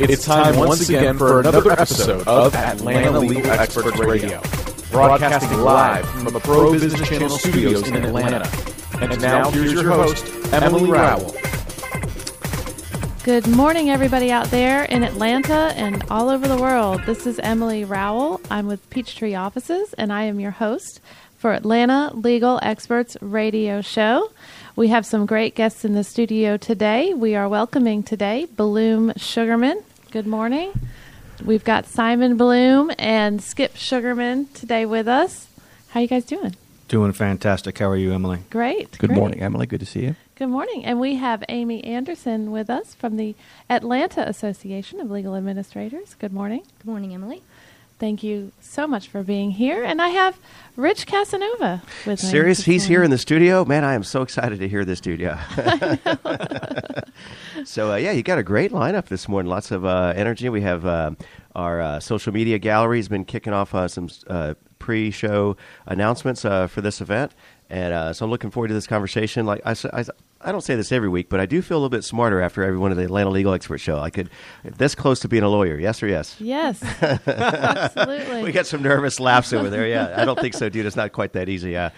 It's time once again for another episode of Atlanta Legal Experts Radio, broadcasting live from the Pro Business Channel studios in Atlanta. And now here's your host, Emily Rowell. Good morning, everybody out there in Atlanta and all over the world. This is Emily Rowell. I'm with Peachtree Offices, and I am your host for Atlanta Legal Experts Radio Show. We have some great guests in the studio today. We are welcoming today Bloom Sugarman. Good morning. We've got Simon Bloom and Skip Sugarman today with us. How you guys doing? Doing fantastic. How are you, Emily? Great. Good great. morning, Emily. Good to see you. Good morning. And we have Amy Anderson with us from the Atlanta Association of Legal Administrators. Good morning. Good morning, Emily. Thank you so much for being here. And I have Rich Casanova with me. Serious? He's here in the studio? Man, I am so excited to hear this dude. Yeah. so, uh, yeah, you got a great lineup this morning. Lots of uh, energy. We have uh, our uh, social media gallery has been kicking off uh, some uh, pre show announcements uh, for this event. And uh, so I'm looking forward to this conversation. Like I, s- I s- I don't say this every week, but I do feel a little bit smarter after every one of the Atlanta Legal Expert Show. I could this close to being a lawyer. Yes or yes? Yes, absolutely. We got some nervous laughs over there. Yeah, I don't think so, dude. It's not quite that easy. Yeah.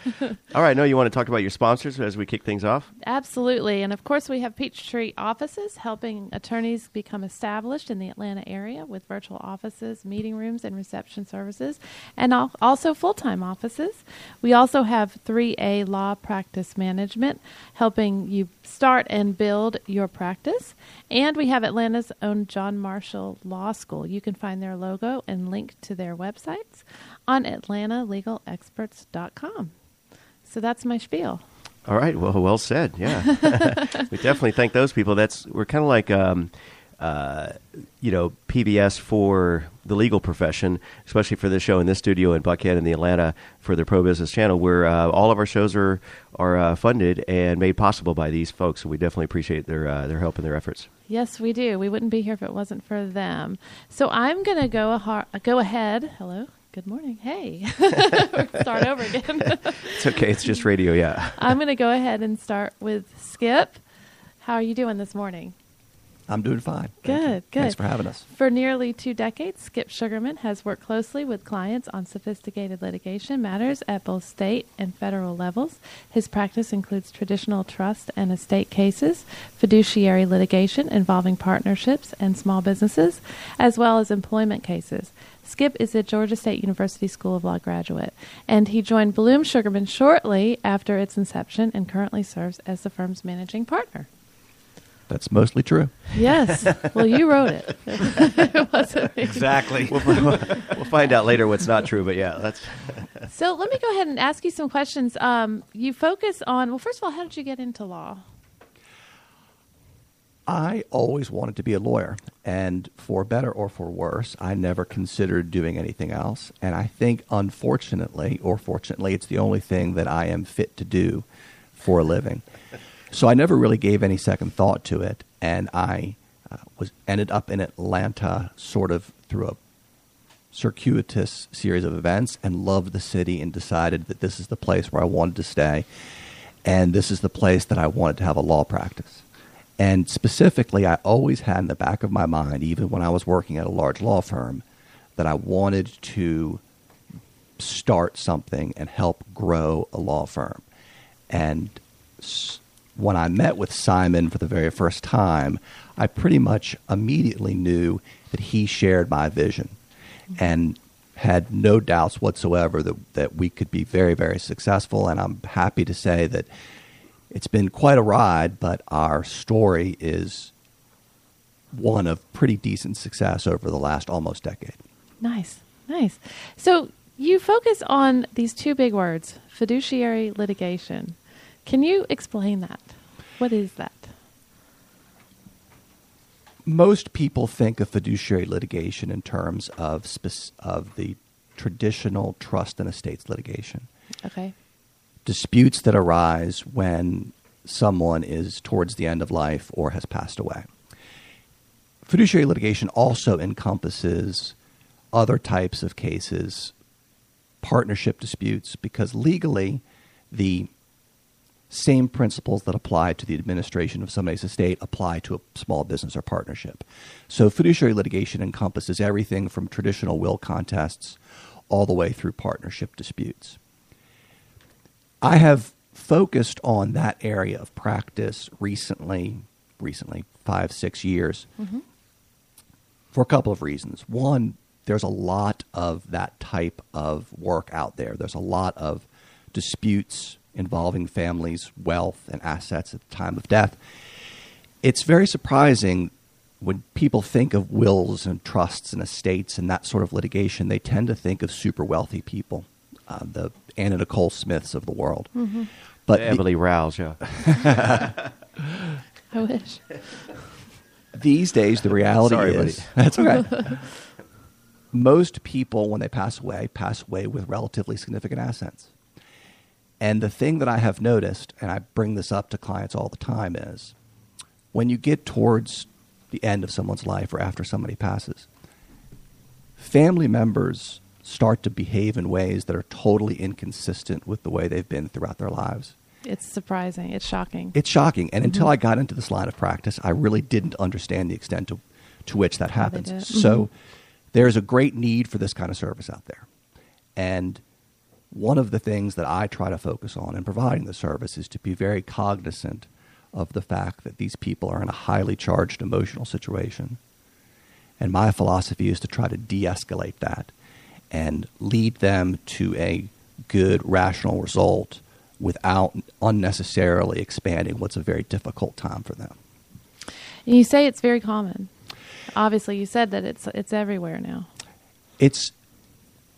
All right. No, you want to talk about your sponsors as we kick things off? Absolutely. And of course, we have Peachtree offices helping attorneys become established in the Atlanta area with virtual offices, meeting rooms, and reception services, and also full time offices. We also have 3A Law Practice Management helping you start and build your practice. And we have Atlanta's own John Marshall Law School. You can find their logo and link to their websites on atlantalegalexperts.com. So that's my spiel. All right. Well, well said. Yeah, we definitely thank those people. That's we're kind of like, um, uh, you know, PBS for the legal profession, especially for this show in this studio in Buckhead and the Atlanta for the Pro Business Channel, where uh, all of our shows are are uh, funded and made possible by these folks. So we definitely appreciate their uh, their help and their efforts. Yes, we do. We wouldn't be here if it wasn't for them. So I'm going to go a go ahead. Hello. Good morning. Hey. start over again. It's okay. It's just radio. Yeah. I'm going to go ahead and start with Skip. How are you doing this morning? I'm doing fine. Good, good. Thanks for having us. For nearly two decades, Skip Sugarman has worked closely with clients on sophisticated litigation matters at both state and federal levels. His practice includes traditional trust and estate cases, fiduciary litigation involving partnerships and small businesses, as well as employment cases. Skip is a Georgia State University School of Law graduate, and he joined Bloom Sugarman shortly after its inception and currently serves as the firm's managing partner. That's mostly true. Yes. Well, you wrote it. it wasn't me. Exactly. We'll, we'll find out later what's not true, but yeah, that's So let me go ahead and ask you some questions. Um, you focus on, well, first of all, how did you get into law? I always wanted to be a lawyer, and for better or for worse, I never considered doing anything else. And I think, unfortunately or fortunately, it's the only thing that I am fit to do for a living. So I never really gave any second thought to it, and I uh, was ended up in Atlanta sort of through a circuitous series of events and loved the city and decided that this is the place where I wanted to stay and this is the place that I wanted to have a law practice. And specifically, I always had in the back of my mind, even when I was working at a large law firm, that I wanted to start something and help grow a law firm. And when I met with Simon for the very first time, I pretty much immediately knew that he shared my vision and had no doubts whatsoever that, that we could be very, very successful. And I'm happy to say that it's been quite a ride, but our story is one of pretty decent success over the last almost decade. Nice, nice. So you focus on these two big words, fiduciary litigation. Can you explain that? What is that? Most people think of fiduciary litigation in terms of, of the traditional trust and estates litigation. Okay. disputes that arise when someone is towards the end of life or has passed away. Fiduciary litigation also encompasses other types of cases, partnership disputes, because legally the same principles that apply to the administration of somebody's estate apply to a small business or partnership. So fiduciary litigation encompasses everything from traditional will contests all the way through partnership disputes. I have focused on that area of practice recently, recently, five, six years, mm-hmm. for a couple of reasons. One, there's a lot of that type of work out there. There's a lot of disputes involving families' wealth and assets at the time of death. It's very surprising when people think of wills and trusts and estates and that sort of litigation, they tend to think of super wealthy people, uh, the Anna Nicole Smiths of the world. But the- Emily Rowell's, yeah. I wish. these days the reality Sorry, is buddy. that's okay. Most people, when they pass away, pass away with relatively significant assets. And the thing that I have noticed, and I bring this up to clients all the time, is when you get towards the end of someone's life or after somebody passes, family members start to behave in ways that are totally inconsistent with the way they've been throughout their lives. It's surprising. It's shocking. It's shocking. And Mm-hmm. until I got into this line of practice, I really didn't understand the extent to, to which that How happens. So Mhm. there's a great need for this kind of service out there. And one of the things that I try to focus on in providing the service is to be very cognizant of the fact that these people are in a highly charged emotional situation. And my philosophy is to try to de escalate that and lead them to a good, rational result without unnecessarily expanding what's a very difficult time for them. You say it's very common. Obviously, you said that it's it's everywhere now. It's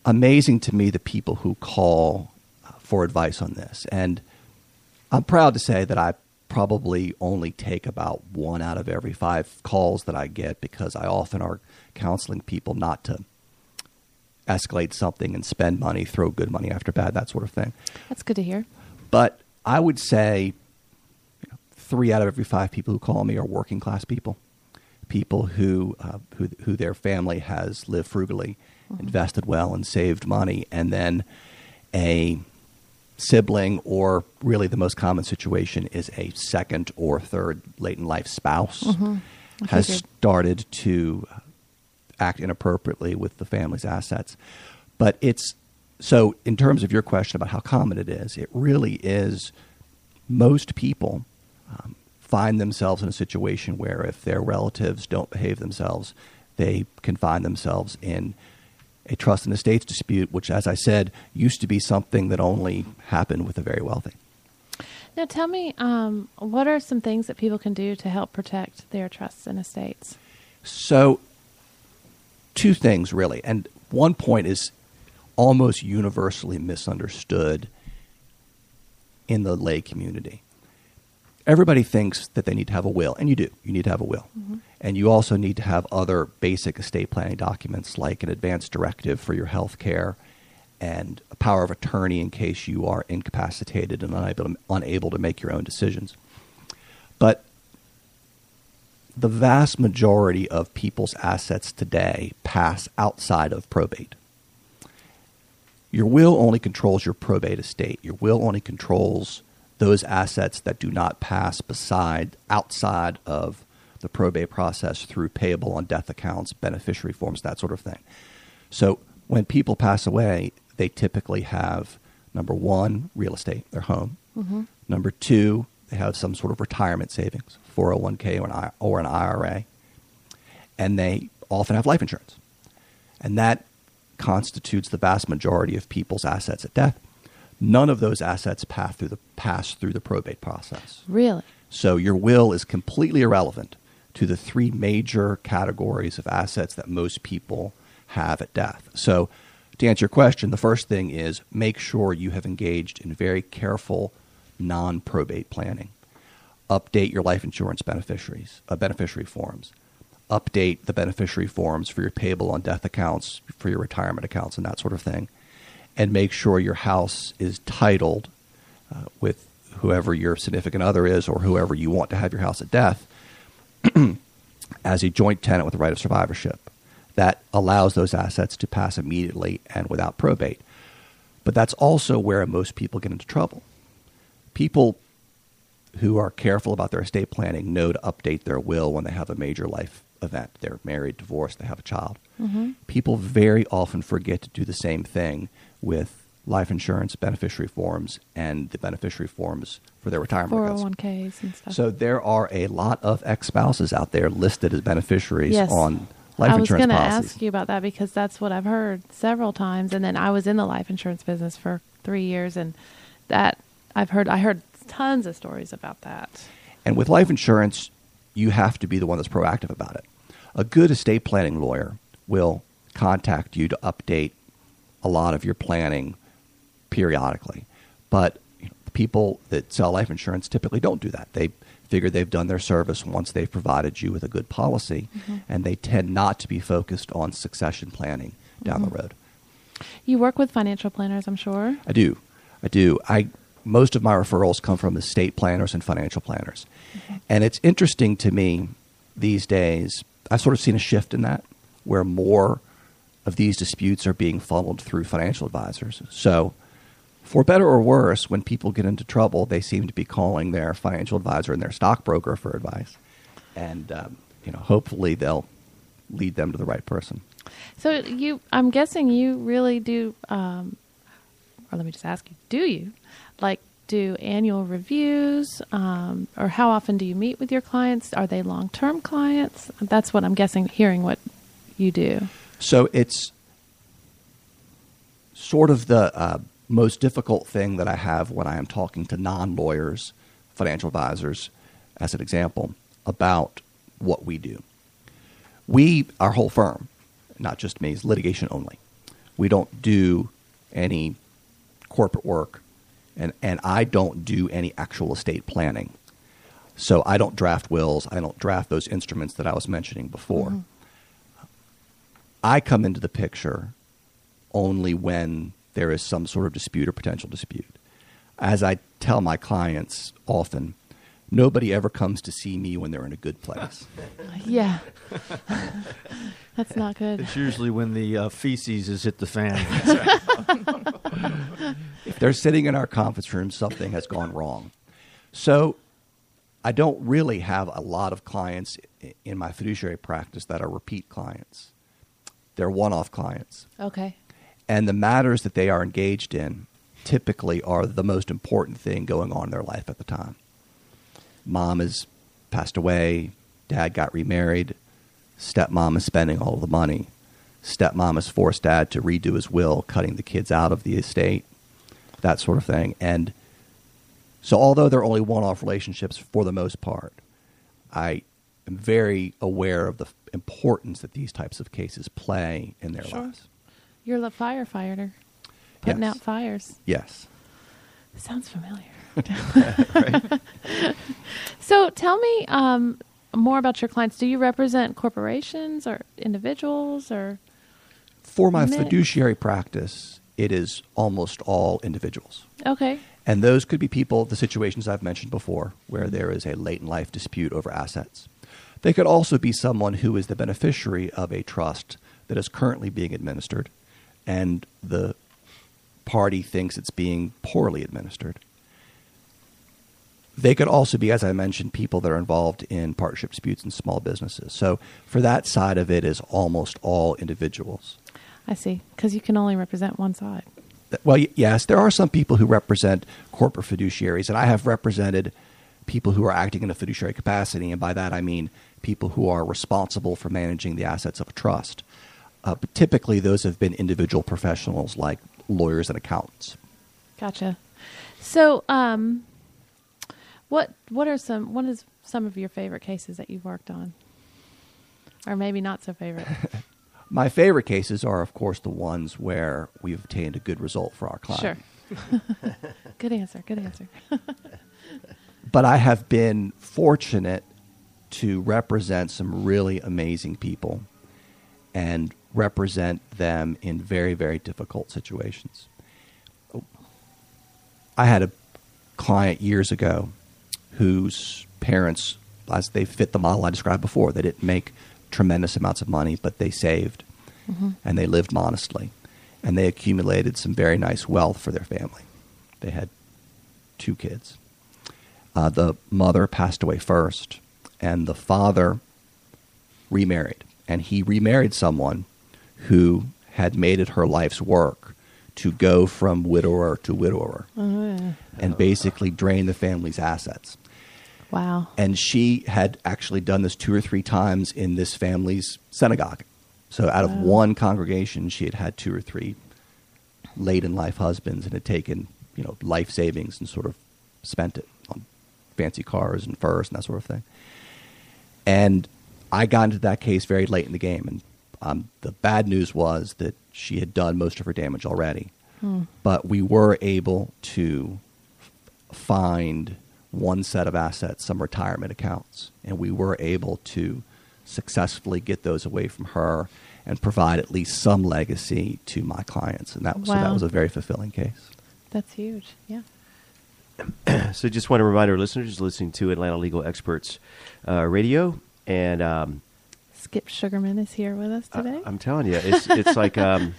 amazing to me the people who call uh, for advice on this. And I'm proud to say that I probably only take about one out of every five calls that I get because I often are counseling people not to escalate something and spend money, throw good money after bad, that sort of thing. That's good to hear. But I would say you know, three out of every five people who call me are working class people, people who uh, who who their family has lived frugally, invested well, and saved money, and then a sibling or really the most common situation is a second or third late in life spouse I has started to act inappropriately with the family's assets. But it's so, in terms of your question about how common it is, it really is most people um, find themselves in a situation where if their relatives don't behave themselves, they can find themselves in a trust and estates dispute, which, as I said, used to be something that only happened with the very wealthy. Now, tell me, um, what are some things that people can do to help protect their trusts and estates? So, two things really. And one point is almost universally misunderstood in the lay community. Everybody thinks that they need to have a will, and you do. You need to have a will. Mm-hmm. And you also need to have other basic estate planning documents like an advance directive for your health care and a power of attorney in case you are incapacitated and unable to, unable to make your own decisions. But the vast majority of people's assets today pass outside of probate. Your will only controls your probate estate. Your will only controls those assets that do not pass beside outside of the probate process through payable on death accounts, beneficiary forms, that sort of thing. So when people pass away, they typically have number one, real estate, their home. Mm-hmm. Number two, they have some sort of retirement savings, 401k or an, I- or an IRA. And they often have life insurance. And that constitutes the vast majority of people's assets at death. None of those assets pass through the, pass through the probate process. Really? So your will is completely irrelevant to the three major categories of assets that most people have at death. So to answer your question, the first thing is make sure you have engaged in very careful non-probate planning. Update your life insurance beneficiaries, uh, beneficiary forms. Update the beneficiary forms for your payable on death accounts, for your retirement accounts, and that sort of thing. And make sure your house is titled uh, with whoever your significant other is or whoever you want to have your house at death as a joint tenant with the right of survivorship. That allows those assets to pass immediately and without probate. But that's also where most people get into trouble. People who are careful about their estate planning know to update their will when they have a major life event. They're married, divorced, they have a child. Mm-hmm. People very often forget to do the same thing with life insurance beneficiary forms and the beneficiary forms for their retirement accounts. 401ks and stuff. So there are a lot of ex spouses out there listed as beneficiaries Yes. on life insurance policies. I was going to ask you about that because that's what I've heard several times, and then I was in the life insurance business for three years, and that I've heard I heard tons of stories about that. And with life insurance, you have to be the one that's proactive about it. A good estate planning lawyer will contact you to update a lot of your planning periodically. But you know, people that sell life insurance typically don't do that. They figure they've done their service once they've provided you with a good policy, mm-hmm. and they tend not to be focused on succession planning down the mm-hmm. road. You work with financial planners, I'm sure. I do. I do. I most of my referrals come from estate planners and financial planners. Mm-hmm. And it's interesting to me these days. I've sort of seen a shift in that where more of these disputes are being funneled through financial advisors. So, for better or worse, when people get into trouble, they seem to be calling their financial advisor and their stockbroker for advice. And um, you know, hopefully they'll lead them to the right person. So you, I'm guessing you really do. Um, or let me just ask you: Do you like do annual reviews, um, or how often do you meet with your clients? Are they long-term clients? That's what I'm guessing. Hearing what you do. So it's sort of the uh, most difficult thing that I have when I am talking to non lawyers, financial advisors, as an example, about what we do. We, our whole firm, not just me, is litigation only. We don't do any corporate work, and, and I don't do any actual estate planning. So I don't draft wills, I don't draft those instruments that I was mentioning before. I come into the picture only when there is some sort of dispute or potential dispute. As I tell my clients often, nobody ever comes to see me when they're in a good place. Yeah, that's not good. It's usually when the uh, feces has hit the fan. if they're sitting in our conference room, something has gone wrong. So I don't really have a lot of clients in my fiduciary practice that are repeat clients. They're one off clients. Okay. And the matters that they are engaged in typically are the most important thing going on in their life at the time. Mom has passed away, dad got remarried, stepmom is spending all the money, stepmom has forced dad to redo his will, cutting the kids out of the estate, that sort of thing. And so, although they're only one off relationships for the most part, I am very aware of the importance that these types of cases play in their Sure. lives. You're a firefighter, putting Yes. out fires. Yes. Sounds familiar. so tell me um, more about your clients. Do you represent corporations or individuals or? For my Mix. fiduciary practice, it is almost all individuals. Okay. And those could be people, the situations I've mentioned before, where there is a late in life dispute over assets. They could also be someone who is the beneficiary of a trust that is currently being administered, and the party thinks it's being poorly administered. They could also be, as I mentioned, people that are involved in partnership disputes and small businesses. So for that side of it is almost all individuals. I see. Because you can only represent one side. Well, yes, there are some people who represent corporate fiduciaries, and I have represented people who are acting in a fiduciary capacity, and by that I mean people who are responsible for managing the assets of a trust. Uh, but typically, those have been individual professionals like lawyers and accountants. Gotcha. So, um, what what are some what is some of your favorite cases that you've worked on, or maybe not so favorite? My favorite cases are, of course, the ones where we've obtained a good result for our client. sure. good answer. Good answer. but I have been fortunate to represent some really amazing people and represent them in very, very difficult situations. I had a client years ago whose parents, as they fit the model I described before, they didn't make tremendous amounts of money, but they saved and they lived modestly. And they accumulated some very nice wealth for their family. They had two kids Uh, the mother passed away first, and the father remarried. And he remarried someone who had made it her life's work to go from widower to widower oh, and basically drain the family's assets. Wow. And she had actually done this two or three times in this family's synagogue. So out of Wow. one congregation, she had had two or three late in life husbands and had taken, you know, life savings and sort of spent it on fancy cars and furs and that sort of thing. And I got into that case very late in the game, and um, the bad news was that she had done most of her damage already. But we were able to f- find one set of assets, some retirement accounts, and we were able to successfully get those away from her and provide at least some legacy to my clients. And that was, so that was a very fulfilling case. That's huge. Yeah. So just want to remind our listeners listening to Atlanta Legal Experts uh, Radio, and um, Skip Sugarman is here with us I- today. I'm telling you, it's it's like um,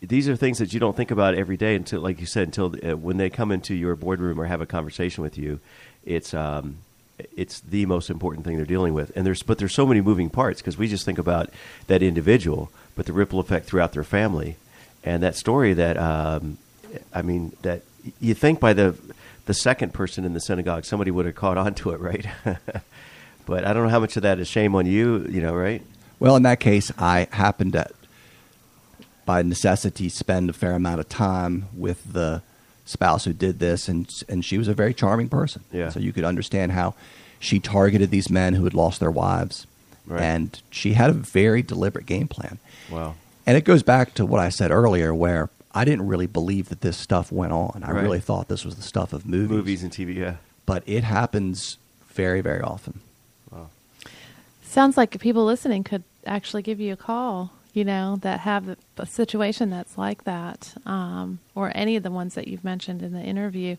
these are things that you don't think about every day until, like you said, until uh, when they come into your boardroom or have a conversation with you. It's um, it's the most important thing they're dealing with, and there's but there's so many moving parts because we just think about that individual, but the ripple effect throughout their family, and that story that um, I mean that you think by the the second person in the synagogue somebody would have caught on to it, right? but I don't know how much of that is shame on you, you know, right? Well, in that case, I happened to, by necessity, spend a fair amount of time with the spouse who did this, and and she was a very charming person. Yeah. So you could understand how she targeted these men who had lost their wives, Right. and she had a very deliberate game plan. Wow. And it goes back to what I said earlier, where I didn't really believe that this stuff went on. I Right. really thought this was the stuff of movies. Movies and TV, yeah. but it happens very, very often. Wow. Sounds like people listening could actually give you a call, you know, that have a situation that's like that, um, or any of the ones that you've mentioned in the interview.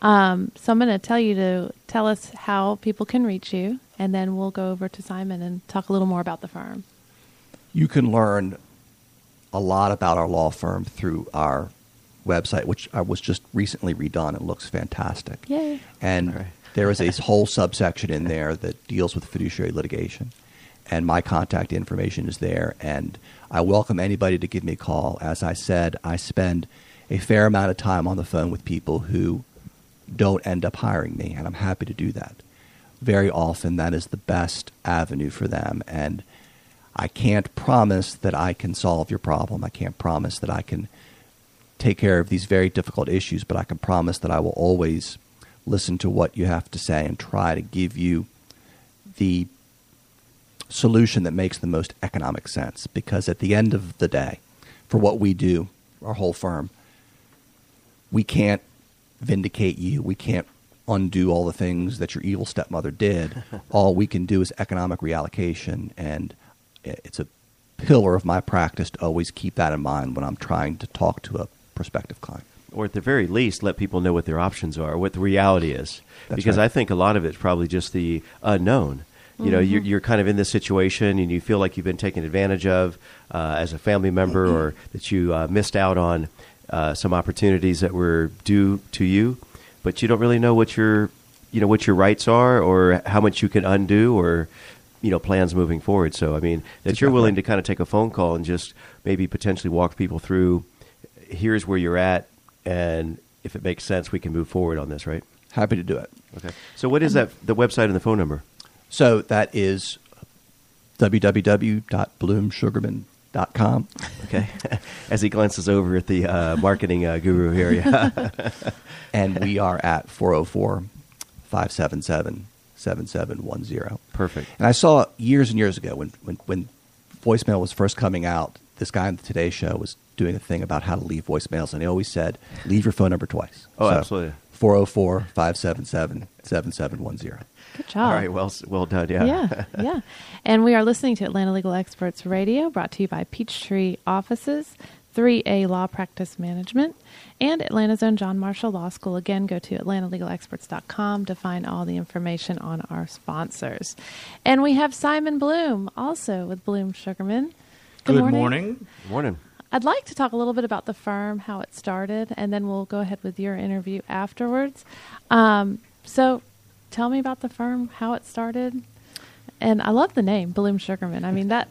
Um, so I'm going to tell you to tell us how people can reach you, and then we'll go over to Simon and talk a little more about the firm. You can learn a lot about our law firm through our website, which I was just recently redone. It looks fantastic. Yay. And All right. there is a whole subsection in there that deals with fiduciary litigation. And my contact information is there. And I welcome anybody to give me a call. As I said, I spend a fair amount of time on the phone with people who don't end up hiring me, and I'm happy to do that. Very often, that is the best avenue for them. And I can't promise that I can solve your problem. I can't promise that I can take care of these very difficult issues, but I can promise that I will always listen to what you have to say and try to give you the solution that makes the most economic sense. Because at the end of the day, for what we do, our whole firm, we can't vindicate you. We can't undo all the things that your evil stepmother did. all we can do is economic reallocation, and it's a pillar of my practice to always keep that in mind when I'm trying to talk to a prospective client. Or at the very least, let people know what their options are, what the reality is. That's because right. I think a lot of it's probably just the unknown. You know, you're, you're kind of in this situation and you feel like you've been taken advantage of uh, as a family member or that you uh, missed out on uh, some opportunities that were due to you, but you don't really know what your, you know, what your rights are or how much you can undo or, you know, plans moving forward. So, I mean, that you're willing to kind of take a phone call and just maybe potentially walk people through here's where you're at, and if it makes sense, we can move forward on this, right? Happy to do it. Okay. So, what is that? The website and the phone number? So that is www.bloomsugarman.com. Okay. As he glances over at the uh, marketing uh, guru here, yeah. and we are at 404 577 7710. Perfect. And I saw years and years ago when, when, when voicemail was first coming out, this guy on the Today Show was doing a thing about how to leave voicemails, and he always said, leave your phone number twice. Oh, absolutely. 404 577 7710. Good job. All right. Well, well done. Yeah. yeah, yeah. And we are listening to Atlanta Legal Experts Radio, brought to you by Peachtree Offices, 3A Law Practice Management, and Atlanta's own John Marshall Law School. Again, go to atlantalegalexperts.com to find all the information on our sponsors. And we have Simon Bloom, also with Bloom Sugarman. Good morning. Good morning. I'd like to talk a little bit about the firm, how it started, and then we'll go ahead with your interview afterwards. Um, so, tell me about the firm, how it started? And I love the name, Bloom Sugarman. I mean that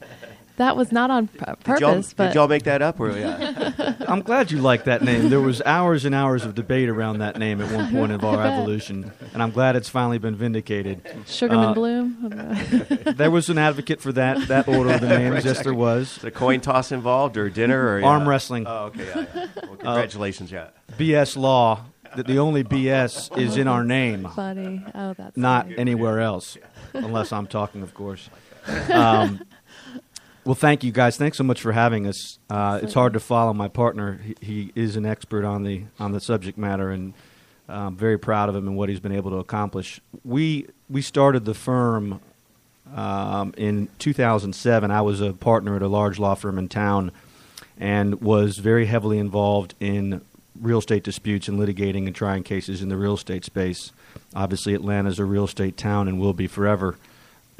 that was not on p- Did y'all, purpose, but did y'all make that up? Or, yeah. I'm glad you like that name. There was hours and hours of debate around that name at one point of our evolution, and I'm glad it's finally been vindicated. Sugarman Uh, Bloom. There was an advocate for that that order of the names. Yes, there was. Is a coin toss involved or dinner or yeah. Arm wrestling, Oh, okay. Yeah, yeah. Well, congratulations, yeah. BS law. That the only BS is in our name, Funny. Oh, that's not funny. anywhere else, unless I'm talking, of course. Um, well, thank you guys. Thanks so much for having us. Uh, it's hard to follow my partner. He, he is an expert on the on the subject matter, and uh, I'm very proud of him and what he's been able to accomplish. We we started the firm um, in 2007. I was a partner at a large law firm in town, and was very heavily involved in real estate disputes and litigating and trying cases in the real estate space. Obviously, Atlanta is a real estate town and will be forever.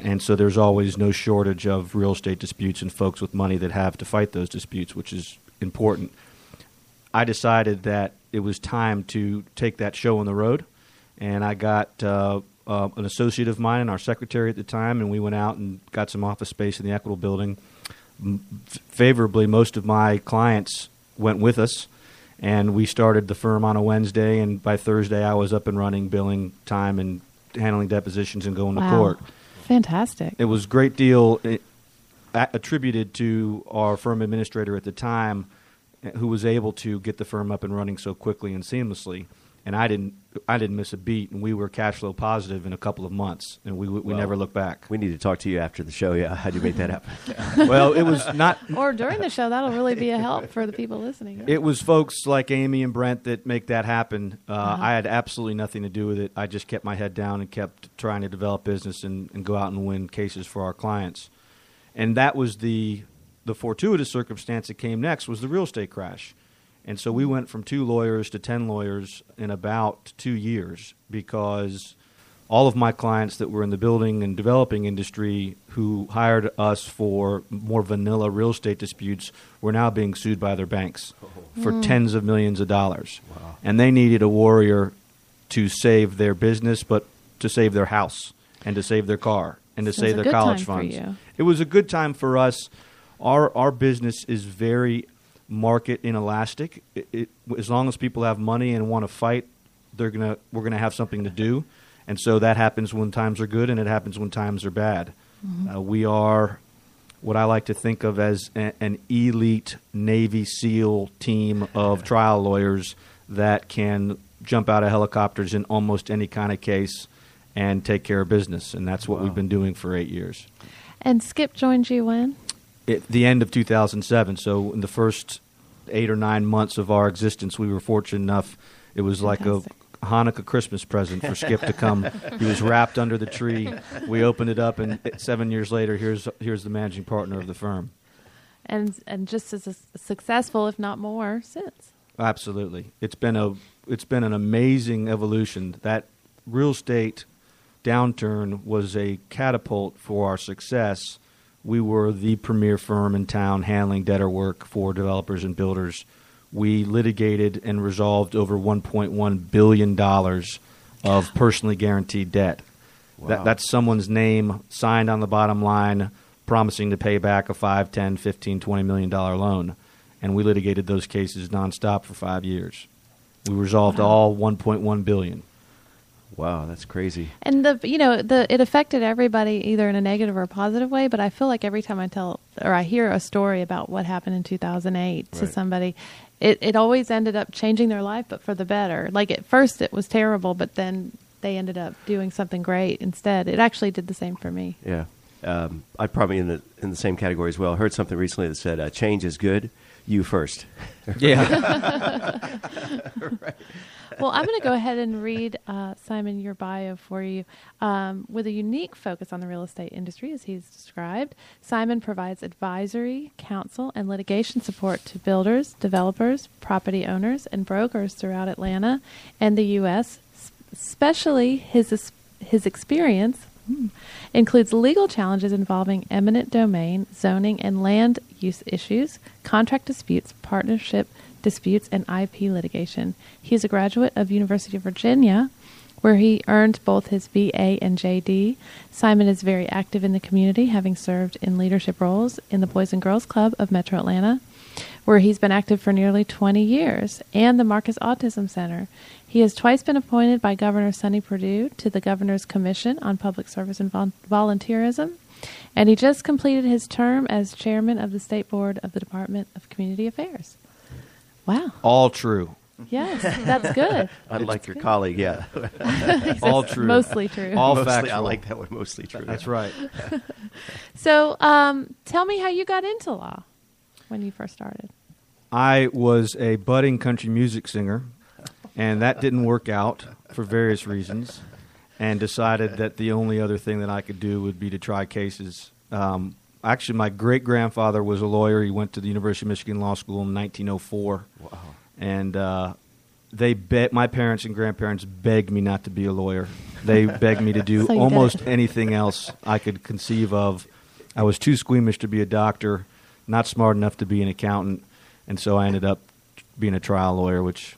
And so there's always no shortage of real estate disputes and folks with money that have to fight those disputes, which is important. I decided that it was time to take that show on the road, and I got uh, uh, an associate of mine and our secretary at the time, and we went out and got some office space in the Equitable Building. F- favorably, most of my clients went with us, and we started the firm on a Wednesday, and by Thursday I was up and running, billing time, and handling depositions and going wow. to court. Fantastic. It was a great deal eh, a- attributed to our firm administrator at the time, eh, who was able to get the firm up and running so quickly and seamlessly. And I didn't, I didn't miss a beat, and we were cash flow positive in a couple of months, and we we Well, never looked back. We need to talk to you after the show. Yeah, how'd you make that happen? well, it was not. or during the show, that'll really be a help for the people listening. It was folks like Amy and Brent that make that happen. Uh, Uh-huh. I had absolutely nothing to do with it. I just kept my head down and kept trying to develop business and, and go out and win cases for our clients. And that was the the fortuitous circumstance that came next was the real estate crash. And so we went from two lawyers to ten lawyers in about two years because all of my clients that were in the building and developing industry who hired us for more vanilla real estate disputes were now being sued by their banks oh. for hmm. tens of millions of dollars. And they needed a warrior to save their business, but to save their house and to save their car and to So it save was a their good college time for funds. you. It was a good time for us. Our our business is very market inelastic. It, it, as long as people have money and want to fight, they're gonna we're gonna have something to do, and so that happens when times are good, and it happens when times are bad. Uh, we are what I like to think of as a, an elite Navy SEAL team of trial lawyers that can jump out of helicopters in almost any kind of case and take care of business, and that's what we've been doing for eight years and Skip joined you when? At the end of 2007. So in the first eight or nine months of our existence, we were fortunate enough. It was like a Hanukkah Christmas present for Skip to come. he was wrapped under the tree. We opened it up, and seven years later, here's here's the managing partner of the firm. And and just as successful, if not more, since. Absolutely, it's been a it's been an amazing evolution. That real estate downturn was a catapult for our success. We were the premier firm in town handling debtor work for developers and builders. We litigated and resolved over 1.1 billion dollars of personally guaranteed debt. Wow. That, that's someone's name signed on the bottom line promising to pay back a 5, 10, 15, 20 million dollar loan. And we litigated those cases nonstop for 5 years. We resolved Wow. all 1.1 billion. Wow, that's crazy. And the you know the it affected everybody either in a negative or a positive way. But I feel like every time I tell or I hear a story about what happened in 2008 to somebody, it it always ended up changing their life, but for the better. Like at first it was terrible, but then they ended up doing something great instead. It actually did the same for me. Yeah, um, I'd probably in the in the same category as well. I heard something recently that said uh, change is good. You first. Yeah. Well, I'm going to go ahead and read, uh, Simon, your bio for you. Um, with a unique focus on the real estate industry, as he's described, Simon provides advisory, counsel, and litigation support to builders, developers, property owners, and brokers throughout Atlanta and the U.S. Especially his his experience hmm, includes legal challenges involving eminent domain, zoning, and land use issues, contract disputes, partnership disputes, and IP litigation. He is a graduate of University of Virginia where he earned both his BA and JD. Simon is very active in the community, having served in leadership roles in the Boys and Girls Club of Metro Atlanta, where he's been active for nearly 20 years, and the Marcus Autism Center. He has twice been appointed by Governor Sonny Perdue to the Governor's Commission on Public Service and Vol- Volunteerism, and he just completed his term as chairman of the State Board of the Department of Community Affairs. Wow. All true. Yes, that's good. Unlike your colleague, yeah. All true. Mostly true. All mostly, I like that one. Mostly true. That's right. So, um, tell me how you got into law when you first started. I was a budding country music singer, and that didn't work out for various reasons, and decided that the only other thing that I could do would be to try cases. Um, actually, my great grandfather was a lawyer. He went to the University of Michigan Law School in 1904. Wow. and uh, they be- my parents and grandparents begged me not to be a lawyer. They begged me to do So you did almost anything else I could conceive of. I was too squeamish to be a doctor, not smart enough to be an accountant, and so I ended up being a trial lawyer, which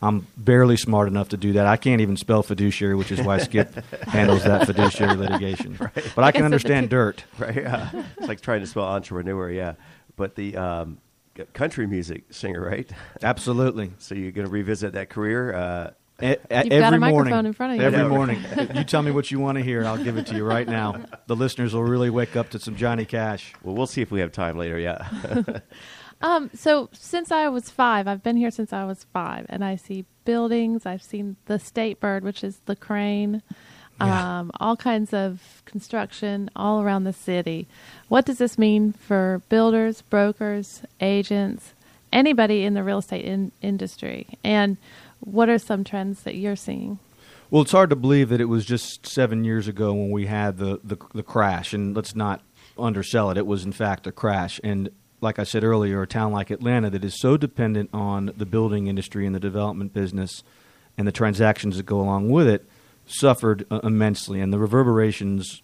I'm barely smart enough to do that. I can't even spell fiduciary, which is why Skip handles that fiduciary litigation. But I Like can I said, the understand dirt. Right. Yeah. it's like trying to spell entrepreneur. Yeah. But the um, country music singer, right? Absolutely. So you're going to revisit that career. Uh, A- a- You've every got a morning, microphone in front of you. Every morning, you tell me what you want to hear, and I'll give it to you right now. The listeners will really wake up to some Johnny Cash. well, we'll see if we have time later. Yeah. Um, so since I was five, I've been here since I was five, and I see buildings. I've seen the state bird, which is the crane. Yeah. Um, all kinds of construction all around the city. What does this mean for builders, brokers, agents, anybody in the real estate in- industry? And what are some trends that you're seeing? Well, it's hard to believe that it was just seven years ago when we had the, the, the crash, and let's not undersell it. It was, in fact, a crash. And like I said earlier, a town like Atlanta that is so dependent on the building industry and the development business and the transactions that go along with it suffered uh, immensely, and the reverberations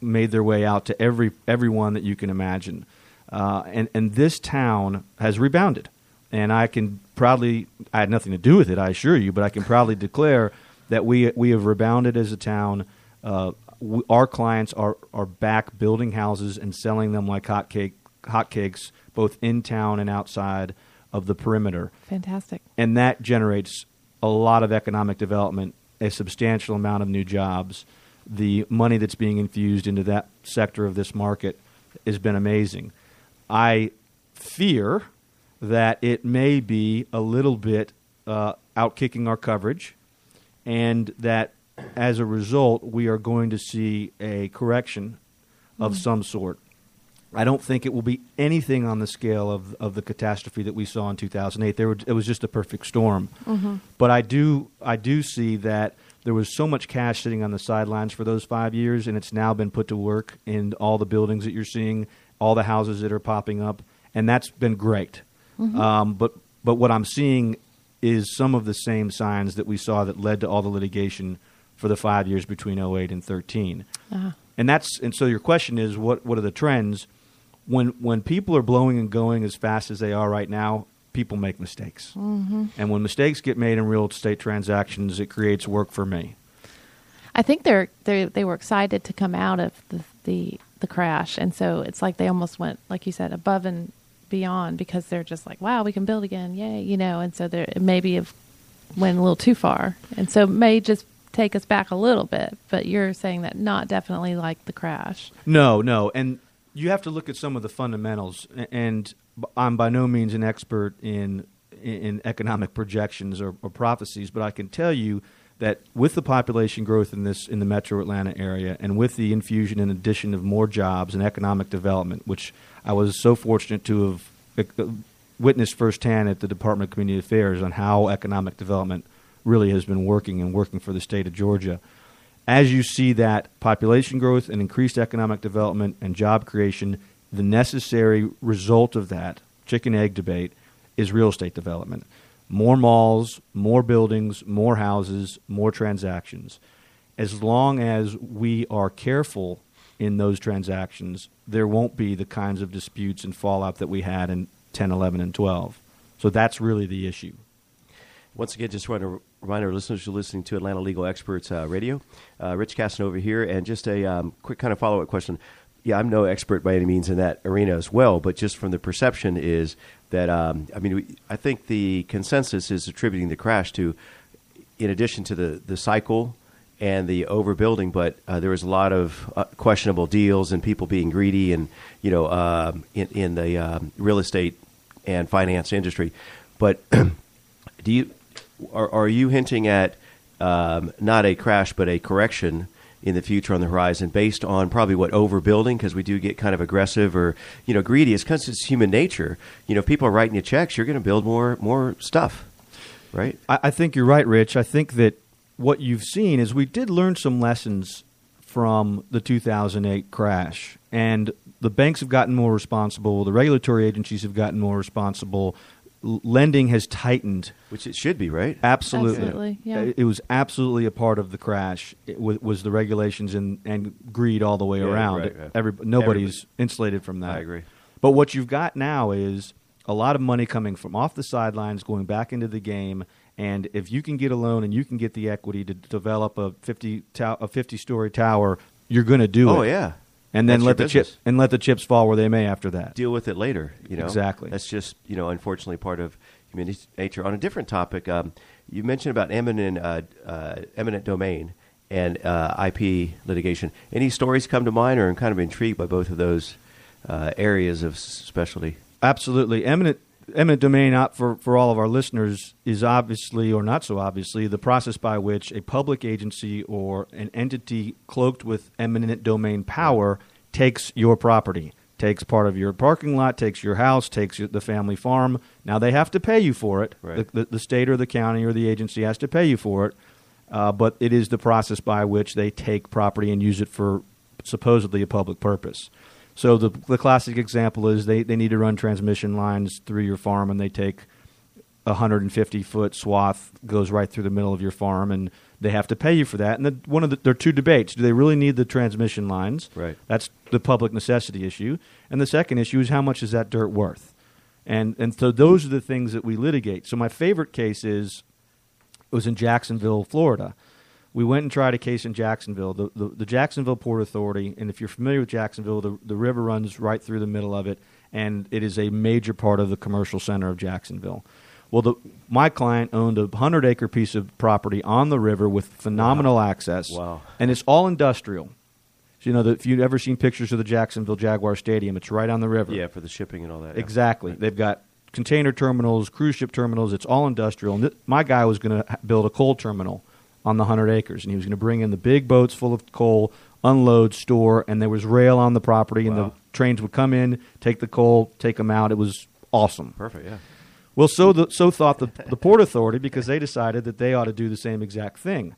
made their way out to every everyone that you can imagine. Uh, and and this town has rebounded, and I can proudly I had nothing to do with it, I assure you, but I can proudly declare that we we have rebounded as a town. Uh, we, our clients are are back building houses and selling them like hotcake hotcakes, both in town and outside of the perimeter Fantastic. and that generates a lot of economic development, a substantial amount of new jobs. The money that's being infused into that sector of this market has been amazing. I fear that it may be a little bit uh, outkicking our coverage, and that as a result, we are going to see a correction of some sort. I don't think it will be anything on the scale of of the catastrophe that we saw in 2008. There were, it was just a perfect storm. But I do I do see that there was so much cash sitting on the sidelines for those five years, and it's now been put to work in all the buildings that you're seeing, all the houses that are popping up, and that's been great. Um, but but what I'm seeing is some of the same signs that we saw that led to all the litigation for the five years between 08 and 13. Uh-huh. And that's and so your question is what what are the trends? When when people are blowing and going as fast as they are right now, people make mistakes. Mm-hmm. And when mistakes get made in real estate transactions, it creates work for me. I think they're they they were excited to come out of the, the the crash, and so it's like they almost went, like you said, above and beyond because they're just like, wow, we can build again, yay, you know. And so they maybe have went a little too far, and so may just take us back a little bit. But you're saying that not definitely like the crash. No, no, and you have to look at some of the fundamentals. And I'm by no means an expert in in economic projections or, or prophecies, but I can tell you that with the population growth in this in the Metro Atlanta area, and with the infusion and addition of more jobs and economic development, which I was so fortunate to have uh, witnessed firsthand at the Department of Community Affairs on how economic development really has been working and working for the state of Georgia as you see that population growth and increased economic development and job creation, the necessary result of that chicken egg debate is real estate development. More malls, more buildings, more houses, more transactions. As long as we are careful in those transactions, there won't be the kinds of disputes and fallout that we had in 10, 11, and 12. So that's really the issue. Once again, just want to remind our listeners you're listening to Atlanta Legal Experts uh, Radio. Uh, Rich Casanova here, and just a um, quick kind of follow up question. Yeah, I'm no expert by any means in that arena as well, but just from the perception is that um, I mean, we, I think the consensus is attributing the crash to, in addition to the the cycle and the overbuilding, but uh, there was a lot of uh, questionable deals and people being greedy, and you know, um in, in the um, real estate and finance industry. But do you are, are you hinting at um, not a crash but a correction in the future on the horizon based on probably what overbuilding because we do get kind of aggressive or you know greedy it's because it's human nature you know if people are writing you checks you're going to build more more stuff right I, I think you're right, Rich. I think that what you've seen is we did learn some lessons from the 2008 crash, and the banks have gotten more responsible. The regulatory agencies have gotten more responsible. L- lending has tightened. which it should be right Absolutely, Absolutely, yeah. It, it was absolutely a part of the crash. It was, was the regulations and, and greed all the way Yeah, around. right, right. Every, nobody's Everybody. insulated from that. I agree. But what you've got now is a lot of money coming from off the sidelines, going back into the game. And if you can get a loan and you can get the equity to develop a fifty tow- a fifty story tower, you're going to do oh, it. oh yeah and then let the chip and let the chips fall where they may after that. deal with it later. You know, Exactly. That's just you know, unfortunately, part of human nature. On a different topic, um, you mentioned about eminent uh, uh, eminent domain and uh, IP litigation. Any stories come to mind, or I'm kind of intrigued by both of those uh, areas of specialty. Absolutely. Eminent eminent domain op- for, for all of our listeners is obviously or not so obviously the process by which a public agency or an entity cloaked with eminent domain power takes your property takes part of your parking lot takes your house takes your, the family farm. Now they have to pay you for it. Right. the, the, the state or the county or the agency has to pay you for it. Uh, but it is the process by which they take property and use it for supposedly a public purpose so the the classic example is they, they need to run transmission lines through your farm and they take a 150 foot swath goes right through the middle of your farm and they have to pay you for that. And the, one of the, there are two debates: do they really need the transmission lines? Right. That's the public necessity issue. And the second issue is how much is that dirt worth? And and so those are the things that we litigate. So my favorite case is it was in Jacksonville, Florida. We went and tried a case in Jacksonville, the, the, the Jacksonville Port Authority. And if you're familiar with Jacksonville, the, the river runs right through the middle of it, and it is a major part of the commercial center of Jacksonville. Well, the, my client owned a 100 acre piece of property on the river with phenomenal access. Wow. And it's all industrial. So, you know, that if you've ever seen pictures of the Jacksonville Jaguar Stadium, it's right on the river. Yeah, for the shipping and all that. yeah. Exactly. They've got container terminals, cruise ship terminals. It's all industrial. And th- my guy was going to build a coal terminal on the 100 acres, and he was going to bring in the big boats full of coal, unload, store, and there was rail on the property, and Wow. the trains would come in, take the coal, take them out. It was awesome. Perfect. Yeah. Well, so the, so thought the the port authority because they decided that they ought to do the same exact thing.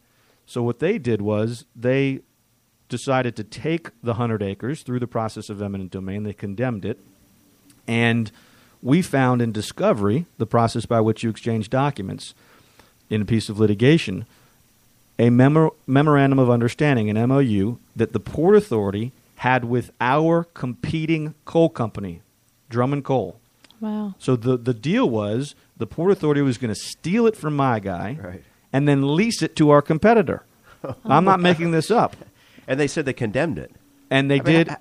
So what they did was they decided to take the hundred acres through the process of eminent domain. They condemned it, and we found in discovery the process by which you exchange documents in a piece of litigation a memor- memorandum of understanding, an MOU, that the Port Authority had with our competing coal company, Drummond Coal. Wow. So the, the deal was the Port Authority was going to steal it from my guy Right. and then lease it to our competitor. I'm not making this up. And they said they condemned it. And they I mean, did. h-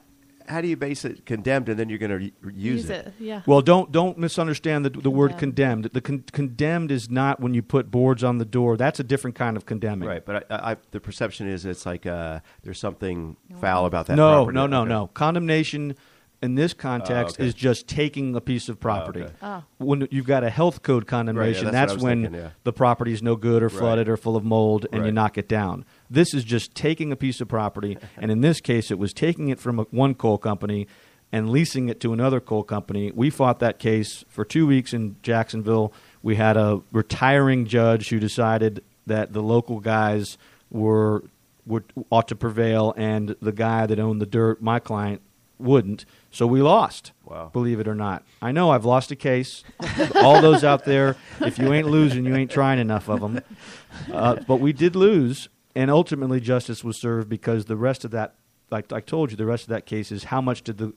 How, do you base it condemned and then you're going to use, it? Yeah. Well, don't don't misunderstand the, the word Condemned. condemned. The con- condemned is not when you put boards on the door. That's a different kind of condemning. Right, but I, I, the perception is it's like uh, there's something foul about that. No, property. no, no, Okay. no. Condemnation in this context oh, okay. is just taking a piece of oh, property. okay. Oh. When you've got a health code condemnation, that's what I that's when thinking, yeah. the property is no good or flooded Right. or full of mold and you knock it down. This is just taking a piece of property, and in this case, it was taking it from a, one coal company and leasing it to another coal company. We fought that case for two weeks in Jacksonville. We had a retiring judge who decided that the local guys were would ought to prevail, and the guy that owned the dirt, my client, wouldn't. So we lost. Wow. Believe it or not, I know I've lost a case. All those out there, if you ain't losing, you ain't trying enough of them. Uh, but we did lose, and ultimately justice was served because the rest of that, like I told you, the rest of that case is how much did the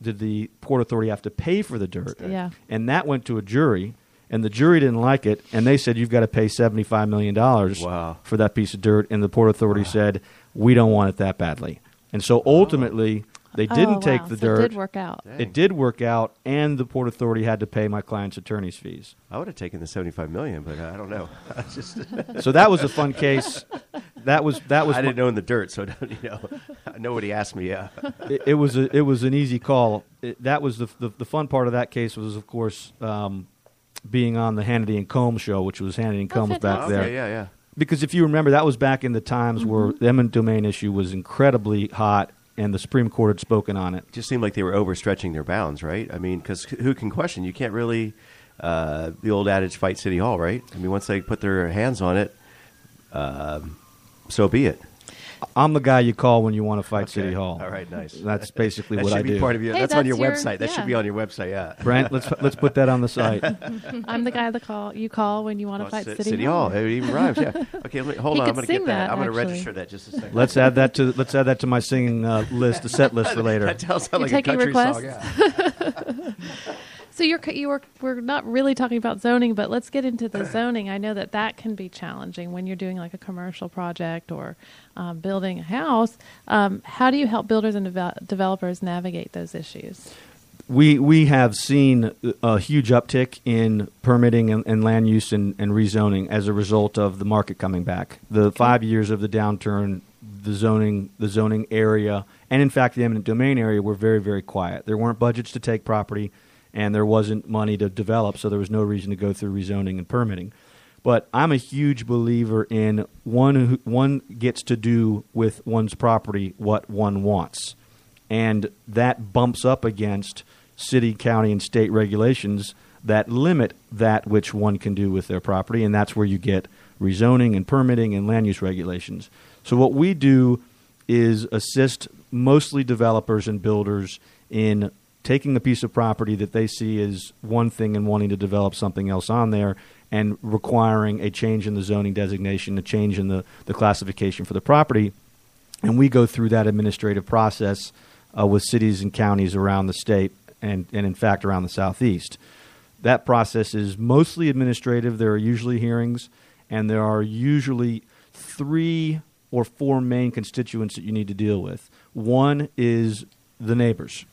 did the port authority have to pay for the dirt? Yeah. and that went to a jury. and the jury didn't like it, and they said you've got to pay seventy five million dollars Wow. for that piece of dirt, and the port authority said we don't want it that badly, and so ultimately they didn't Oh, take wow. the So dirt. It did work out. It did work out, and the port authority had to pay my client's attorney's fees. I would have taken the seventy-five million, but I don't know. I just So that was a fun case. That was that was I didn't know in the dirt, so you know, nobody asked me. Uh, it, it was a, it was an easy call. It, that was the, the the fun part of that case was of course um, being on the Hannity and Colmes show, which was Hannity and Oh, Colmes back fantastic. there. okay, yeah, yeah. Because if you remember, that was back in the times where the eminent domain issue was incredibly hot, and the Supreme Court had spoken on it. It just seemed like they were overstretching their bounds, right? I mean, because who can question? You can't really. Uh, the old adage, "Fight City Hall," right? I mean, once they put their hands on it, um, so be it. I'm the guy you call when you want to fight Okay. City Hall. All right, nice. That's basically that what should I be do. part of your. Hey, that's, on your your- website. That should be on your website. Yeah. Brent, let's let's put that on the site. I'm the guy that call you call when you want to fight Ci- City, Hall. It even rhymes. Yeah. Okay, let me, hold He on. I'm going to get that. that, I'm going to register that just a second. Let's add that to let's add that to my singing uh, list, the set list for later. That sounds like You a country requests? song. Yeah. So you're you were we're not really talking about zoning, but let's get into the zoning. I know that that can be challenging when you're doing like a commercial project or um, building a house. Um, how do you help builders and devel- developers navigate those issues? We we have seen a huge uptick in permitting and, and land use and, and rezoning as a result of the market coming back. The five years of the downturn, the zoning the zoning area, and in fact the eminent domain area were very very quiet. There weren't budgets to take property, and there wasn't money to develop, so there was no reason to go through rezoning and permitting. But I'm a huge believer in one who one gets to do with one's property what one wants and that bumps up against city, county, and state regulations that limit that which one can do with their property, and that's where you get rezoning and permitting and land use regulations. So what we do is assist mostly developers and builders in taking a piece of property that they see as one thing and wanting to develop something else on there and requiring a change in the zoning designation, a change in the, the classification for the property. And we go through that administrative process uh, with cities and counties around the state and, and in fact around the southeast. That process is mostly administrative. There are usually hearings and there are usually three or four main constituents that you need to deal with. One is the neighbors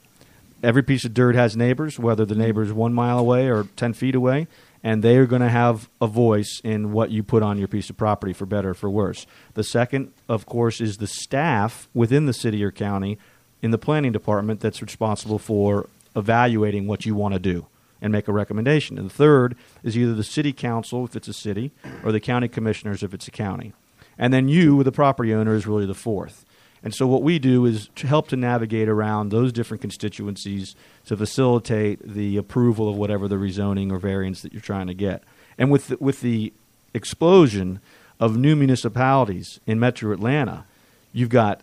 every piece of dirt has neighbors, whether the neighbor's one mile away or 10 feet away, and they are going to have a voice in what you put on your piece of property, for better or for worse. The second, of course, is the staff within the city or county in the planning department that's responsible for evaluating what you want to do and make a recommendation. And the third is either the city council, if it's a city, or the county commissioners, if it's a county. And then you, the property owner, is really the fourth. And so what we do is to help to navigate around those different constituencies to facilitate the approval of whatever the rezoning or variance that you're trying to get. And with the, with the explosion of new municipalities in Metro Atlanta, you've got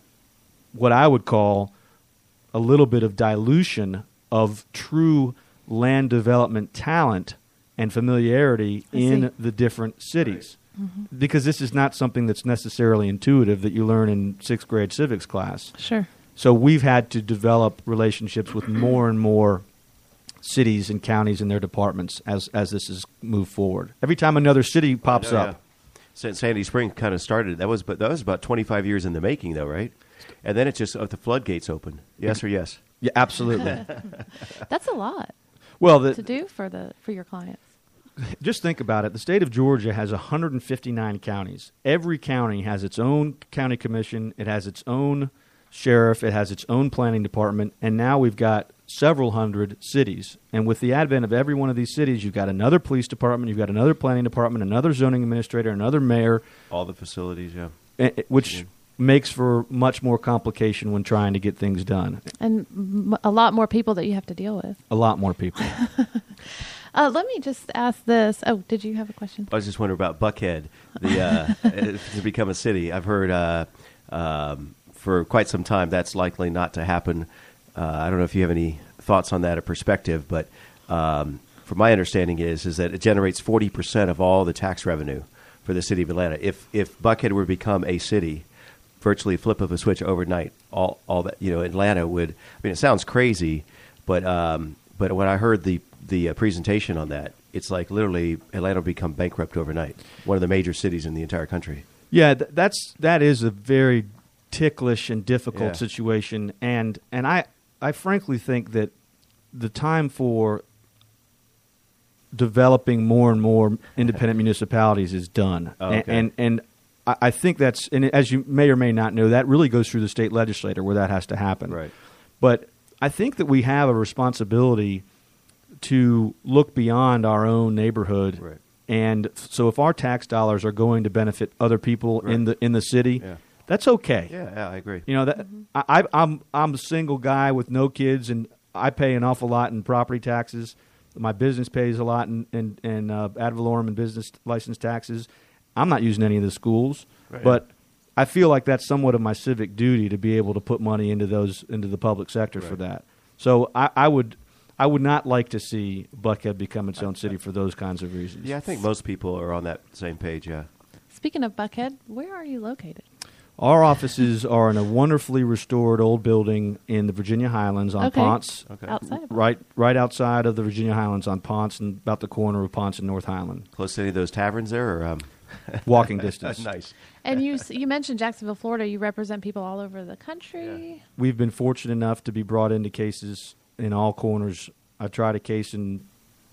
what I would call a little bit of dilution of true land development talent and familiarity in the different cities. Because this is not something that's necessarily intuitive that you learn in sixth grade civics class. Sure. So we've had to develop relationships with more and more cities and counties and their departments as, as this has moved forward. Every time another city pops know, up, yeah. Since Sandy Spring kind of started, that was but that was about 25 years in the making, though, right? And then it just uh, the floodgates open. Yes or yes? yeah, absolutely. That's a lot well, the, to do for the for your clients. Just think about it. The state of Georgia has 159 counties. Every county has its own county commission. It has its own sheriff. It has its own planning department. And now we've got several hundred cities. And with the advent of every one of these cities, you've got another police department, you've got another planning department, another zoning administrator, another mayor, All the facilities, yeah. eh, eh, which makes for much more complication when trying to get things done. and a lot more people that you have to deal with. A lot more people. Uh, let me just ask this. Oh, did you have a question? I was just wondering about Buckhead, the uh, to become a city. I've heard uh, um, for quite some time that's likely not to happen. Uh, I don't know if you have any thoughts on that or perspective, but um, from my understanding is is that it generates forty percent of all the tax revenue for the city of Atlanta. If if Buckhead were to become a city, virtually flip of a switch overnight, all all that you know, Atlanta would. I mean, it sounds crazy, but um, but when I heard the the uh, presentation on that, it's like literally Atlanta will become bankrupt overnight. One of the major cities in the entire country. Yeah, th- that's that is a very ticklish and difficult Yeah. situation, and and I I frankly think that the time for developing more and more independent municipalities is done, Oh, and and, and I, I think that's and as you may or may not know, that really goes through the state legislature where that has to happen. Right. But I think that we have a responsibility to look beyond our own neighborhood. Right. And so if our tax dollars are going to benefit other people in the in the city, Yeah. that's okay. Yeah, yeah, I agree. You know that I, I, I'm I'm a single guy with no kids, and I pay an awful lot in property taxes. My business pays a lot in in, in uh, ad valorem and business license taxes. I'm not using any of the schools, Right. but I feel like that's somewhat of my civic duty to be able to put money into those into the public sector for that. So I, I would I would not like to see Buckhead become its own city for those kinds of reasons. Yeah, I think most people are on that same page. Yeah. Speaking of Buckhead, where are you located? Our offices are in a wonderfully restored old building in the Virginia Highlands on Okay. Ponce. Okay. Outside of Right, right outside of the Virginia Highlands on Ponce and about the corner of Ponce and North Highland, Close to any of those taverns there, or um, walking distance. nice. And you you mentioned Jacksonville, Florida. You represent people all over the country. We've been fortunate enough to be brought into cases in all corners. I tried a case in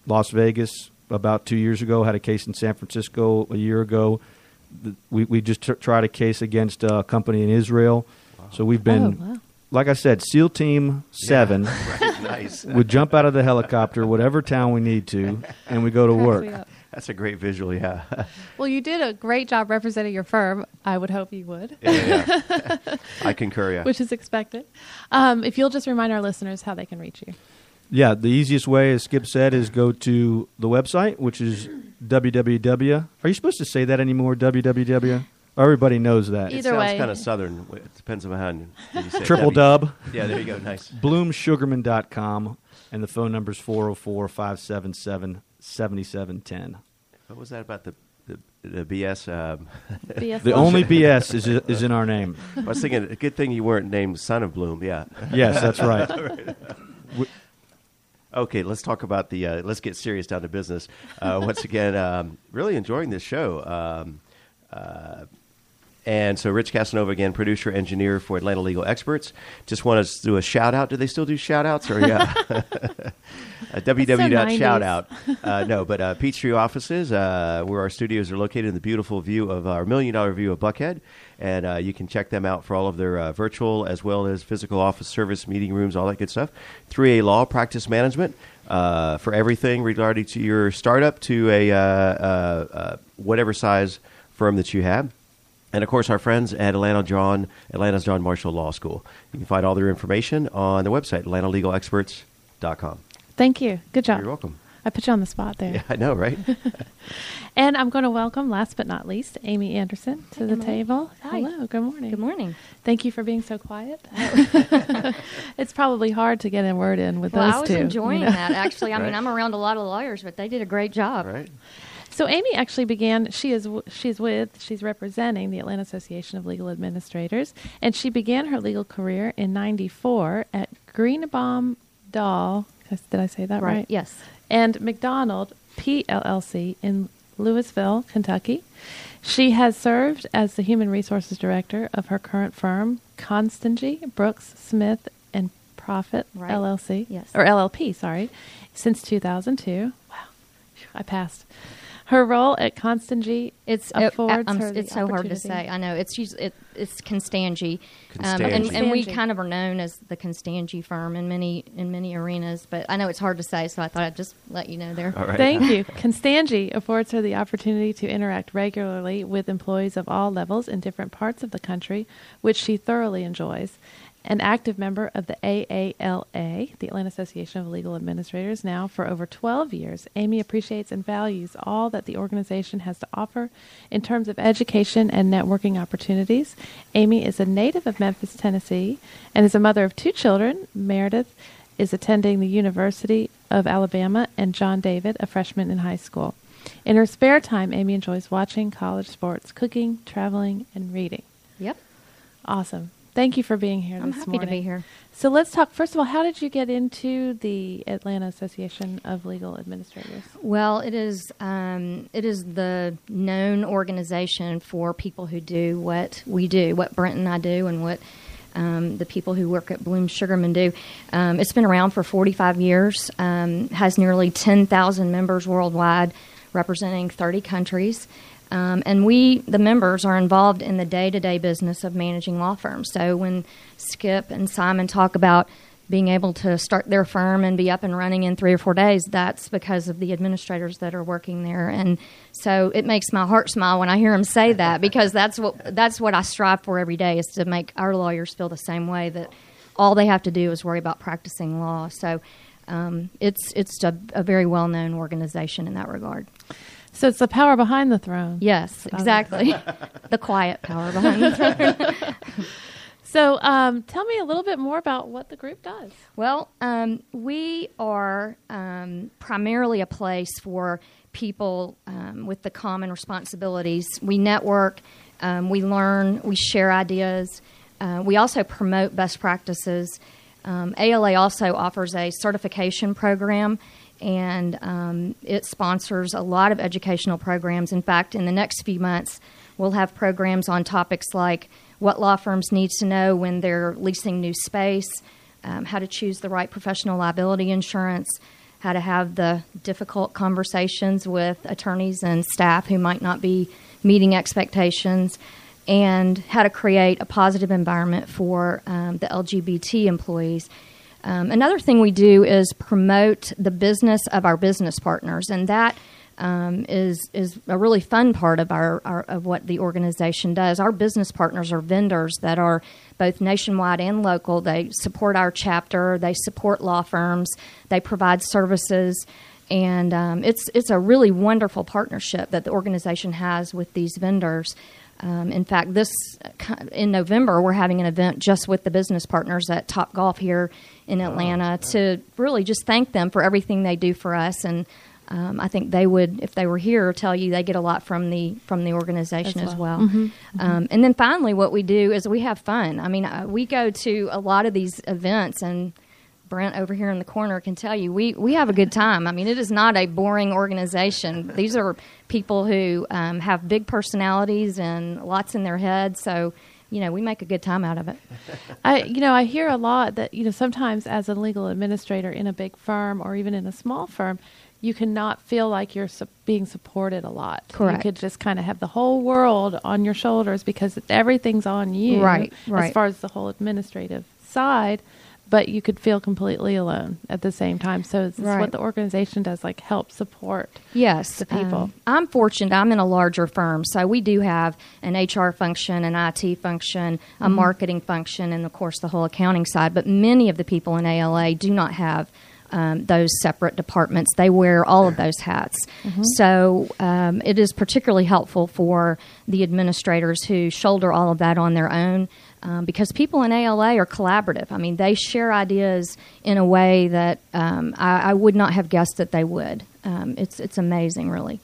Las Vegas about two years ago. Had a case in San Francisco a year ago. We we just tr- tried a case against a company in Israel. So we've been, Oh, wow. like I said, SEAL Team Seven. Right, nice. we jump out of the helicopter, whatever town we need to, and we go to Cracks work. Me up. That's a great visual. Yeah. Well, you did a great job representing your firm. I would hope you would, yeah, yeah. I concur. Yeah. which is expected. Um, if you'll just remind our listeners how they can reach you. Yeah, the easiest way, as Skip said, is go to the website, which is www. Are you supposed to say that anymore? www. Everybody knows that. it Either sounds way. kind of southern. It depends on how you say it. Triple W. dub, Yeah, there you go. Nice. bloomsugarman.com, and the phone number is 404 577 7710. What was that about the the, the BS? Um, BS The only BS is, is in our name. I was thinking, a good thing you weren't named Son of Bloom. Yeah. Yes, that's right. Okay, let's talk about the. Uh, let's get serious down to business. Uh, once again, um, really enjoying this show. Um, uh, and so, Rich Casanova again, producer, engineer for Atlanta Legal Experts. Just want to do a shout out. Do they still do shout outs? Or, yeah. uh, www.shoutout. Uh, no, but uh, Peachtree offices, uh, where our studios are located in the beautiful view of our million dollar view of Buckhead. And uh, you can check them out for all of their uh, virtual as well as physical office service, meeting rooms, all that good stuff. 3A Law Practice Management uh, for everything regarding to your startup to a uh, uh, uh, whatever size firm that you have. And of course, our friends at Atlanta John, Atlanta's John Marshall Law School. You can find all their information on the website, AtlantaLegalExperts.com. Thank you. Good job. You're welcome. I put you on the spot there. Yeah, I know, right? And I'm going to welcome, last but not least, Amy Anderson to the Emily. table. Hi. Hello. Good morning. Good morning. Thank you for being so quiet. it's probably hard to get a word in with Well, those I was two. you enjoying know. that actually. I Right. mean, I'm around a lot of lawyers, but they did a great job. right? So Amy actually began. She is she's with she's representing the Atlanta Association of Legal Administrators, and she began her legal career in '94 at Greenebaum Doll. Did I say that right? Yes. and McDonald PLLC in Louisville, Kentucky. She has served as the human resources director of her current firm, Constangy Brooks Smith and Prophete Right. LLC, Yes. or LLP, sorry, since 2002. Wow, I passed. Her role at Constangy It's it, affords I'm- her the it's so hard to say. I know it's usually, it, it's Constangy, Um, and, and we kind of are known as the Constangy firm in many in many arenas. But I know it's hard to say, so I thought I'd just let you know there. All right. Thank you. Constangy affords her the opportunity to interact regularly with employees of all levels in different parts of the country, which she thoroughly enjoys. An active member of the AALA, the Atlanta Association of Legal Administrators, now for over 12 years, Amy appreciates and values all that the organization has to offer in terms of education and networking opportunities. Amy is a native of Memphis, Tennessee, and is a mother of two children. Meredith is attending the University of Alabama, and John David, a freshman in high school. In her spare time, Amy enjoys watching college sports, cooking, traveling, and reading. Yep. Awesome. Thank you for being here I'm happy morning. to be here. So let's talk. First of all, how did you get into the Atlanta Association of Legal Administrators? Well, it is um, it is the known organization for people who do what we do, what Brent and I do, and what um, the people who work at Bloom Sugarman do. Um, it's been around for 45 years, um, has nearly 10,000 members worldwide, representing 30 countries. Um, and we, the members, are involved in the day to day business of managing law firms. So when Skip and Simon talk about being able to start their firm and be up and running in three or four days, that's because of the administrators that are working there. And so it makes my heart smile when I hear them say that because that's what that's what I strive for every day is to make our lawyers feel the same way that all they have to do is worry about practicing law. So um, it's it's a, a very well known organization in that regard. So it's the power behind the throne. Yes, exactly. the quiet power behind the throne. So um, tell me a little bit more about what the group does. Well, um, we are um, primarily a place for people um, with the common responsibilities. We network, um, we learn, we share ideas. Uh, we also promote best practices. Um, ALA also offers a certification program, and um, it sponsors a lot of educational programs. In fact, in the next few months, we'll have programs on topics like what law firms need to know when they're leasing new space, um, how to choose the right professional liability insurance, how to have the difficult conversations with attorneys and staff who might not be meeting expectations, and how to create a positive environment for um, the LGBT employees. Um, another thing we do is promote the business of our business partners, and that um, is is a really fun part of our, our, of what the organization does. Our business partners are vendors that are both nationwide and local. They support our chapter. They support law firms. They provide services, and um, it's it's a really wonderful partnership that the organization has with these vendors. Um, in fact, this in November we're having an event just with the business partners at Top Golf here in Atlanta to really just thank them for everything they do for us and um, I think they would, if they were here, tell you they get a lot from the from the organization as well. Mm-hmm. Um, and then finally, what we do is we have fun. I mean, uh, we go to a lot of these events, and Brent over here in the corner can tell you we we have a good time. I mean, it is not a boring organization. These are people who um, have big personalities and lots in their heads. So you know, we make a good time out of it. I, you know, I hear a lot that you know sometimes as a legal administrator in a big firm or even in a small firm, you cannot feel like you're su- being supported a lot. Correct. You could just kind of have the whole world on your shoulders because everything's on you. Right, As far as the whole administrative side, but you could feel completely alone at the same time. So it's Right. what the organization does, like help support. Yes, the people. um, I'm fortunate. I'm in a larger firm, so we do have an HR function, an IT function, a marketing function, and of course the whole accounting side. But many of the people in ALA do not have. Um, those separate departments, they wear all of those hats. So um, it is particularly helpful for the administrators who shoulder all of that on their own um, because people in ALA are collaborative. I mean, they share ideas in a way that um, I, I would not have guessed that they would. Um, it's it's amazing, really.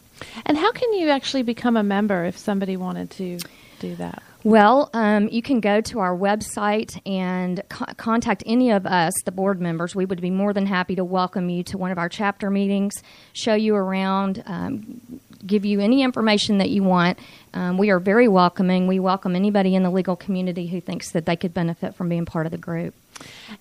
And how can you actually become a member if somebody wanted to do that? Well, um, you can go to our website and co- contact any of us, the board members. We would be more than happy to welcome you to one of our chapter meetings, show you around, um, give you any information that you want. Um, we are very welcoming. We welcome anybody in the legal community who thinks that they could benefit from being part of the group.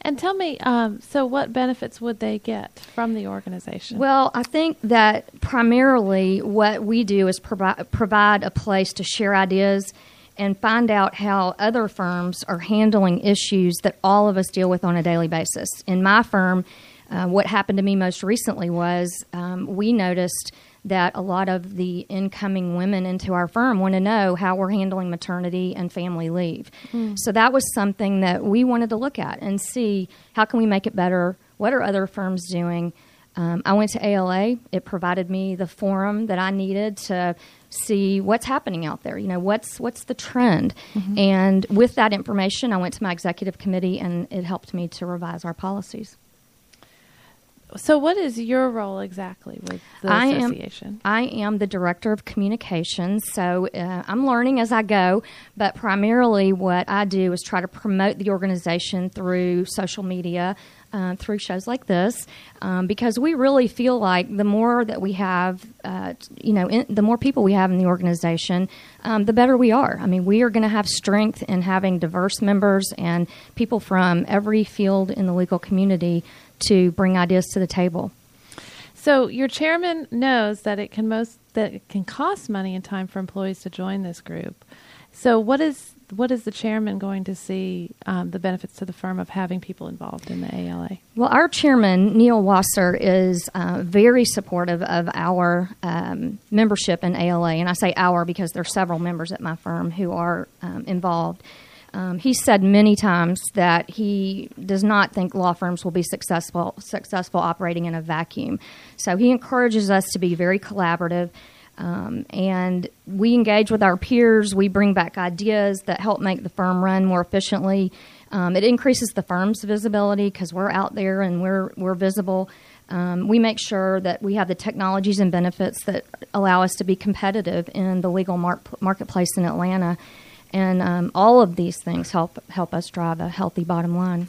And tell me, um, so what benefits would they get from the organization? Well, I think that primarily what we do is provi- provide a place to share ideas and find out how other firms are handling issues that all of us deal with on a daily basis. In my firm, uh, what happened to me most recently was um, we noticed that a lot of the incoming women into our firm want to know how we're handling maternity and family leave. So that was something that we wanted to look at and see how can we make it better. What are other firms doing? Um, I went to ALA. It provided me the forum that I needed to see what's happening out there. You know, what's what's the trend? And with that information, I went to my executive committee, and it helped me to revise our policies. So, what is your role exactly with the I association? Am, I am the director of communications, so uh, I'm learning as I go. But primarily, what I do is try to promote the organization through social media, uh, through shows like this, um, because we really feel like the more that we have, uh, you know, in, the more people we have in the organization, um, the better we are. I mean, we are going to have strength in having diverse members and people from every field in the legal community to bring ideas to the table. So your chairman knows that it can most that it can cost money and time for employees to join this group. So what is what is the chairman going to see um, the benefits to the firm of having people involved in the ALA? Well, our chairman Neil Wasser is uh, very supportive of our um, membership in ALA, and I say our because there are several members at my firm who are um, involved. Um, he said many times that he does not think law firms will be successful successful operating in a vacuum. So he encourages us to be very collaborative. Um, and we engage with our peers. We bring back ideas that help make the firm run more efficiently. Um, it increases the firm's visibility because we're out there and we're we're visible. Um, we make sure that we have the technologies and benefits that allow us to be competitive in the legal mar- marketplace in Atlanta and um, all of these things help help us drive a healthy bottom line.